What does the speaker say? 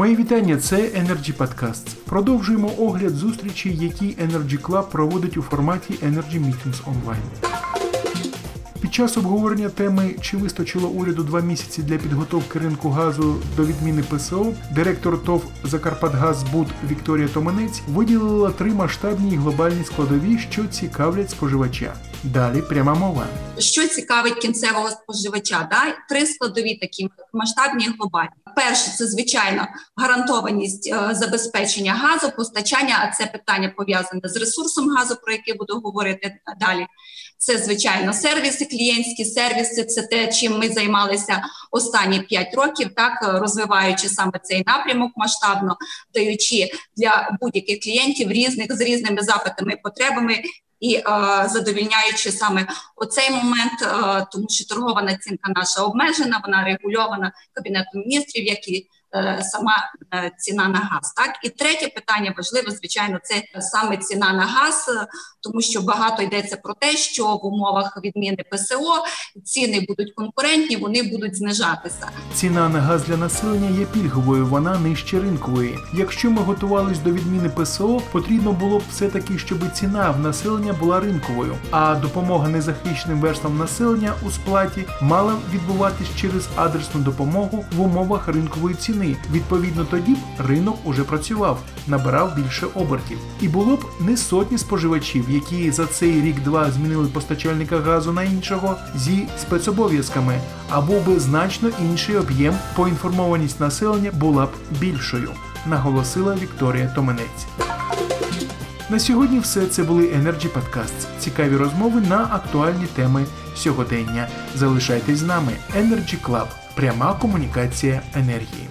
Мої вітання, це Energy Podcasts. Продовжуємо огляд зустрічі, які Energy Club проводить у форматі Energy Meetings Online. Під час обговорення теми, чи вистачило уряду два місяці для підготовки ринку газу до відміни ПСО, директор ТОВ Закарпатгазбуд Вікторія Томанець виділила три масштабні і глобальні складові, що цікавлять споживача. Далі пряма мова. Що цікавить кінцевого споживача? Да? Три складові такі масштабні і глобальні. Перше, це звичайно гарантованість е, забезпечення газу, постачання. А це питання пов'язане з ресурсом газу, про який буду говорити далі. Це звичайно сервіси, клієнтські сервіси. Це те, чим ми займалися останні 5 років, так розвиваючи саме цей напрямок масштабно, даючи для будь-яких клієнтів різних з різними запитами і потребами. І е, задовільняючи саме оцей момент, е, тому що торгова націнка наша обмежена, вона регульована кабінетом міністрів, як сама е, ціна на газ. Так і третє питання важливе, звичайно, це саме ціна на газ, тому що багато йдеться про те, що в умовах відміни ПСО ціни будуть конкурентні, вони будуть знижатися. Ціна на газ для населення є пільговою, вона нижче ринкової. Якщо ми готувались до відміни ПСО, потрібно було б все таки, щоб ціна в населення була ринковою, а допомога незахищеним верствам населення у сплаті мала відбуватись через адресну допомогу в умовах ринкової ціни ціни. Відповідно, тоді б ринок уже працював, набирав більше обертів. І було б не сотні споживачів, які за цей рік-два змінили постачальника газу на іншого зі спецобов'язками, а був би значно інший об'єм, поінформованість населення була б більшою, наголосила Вікторія Томенець. На сьогодні все це були Energy Podcasts. Цікаві розмови на актуальні теми сьогодення. Залишайтесь з нами. Energy Club. Пряма комунікація енергії.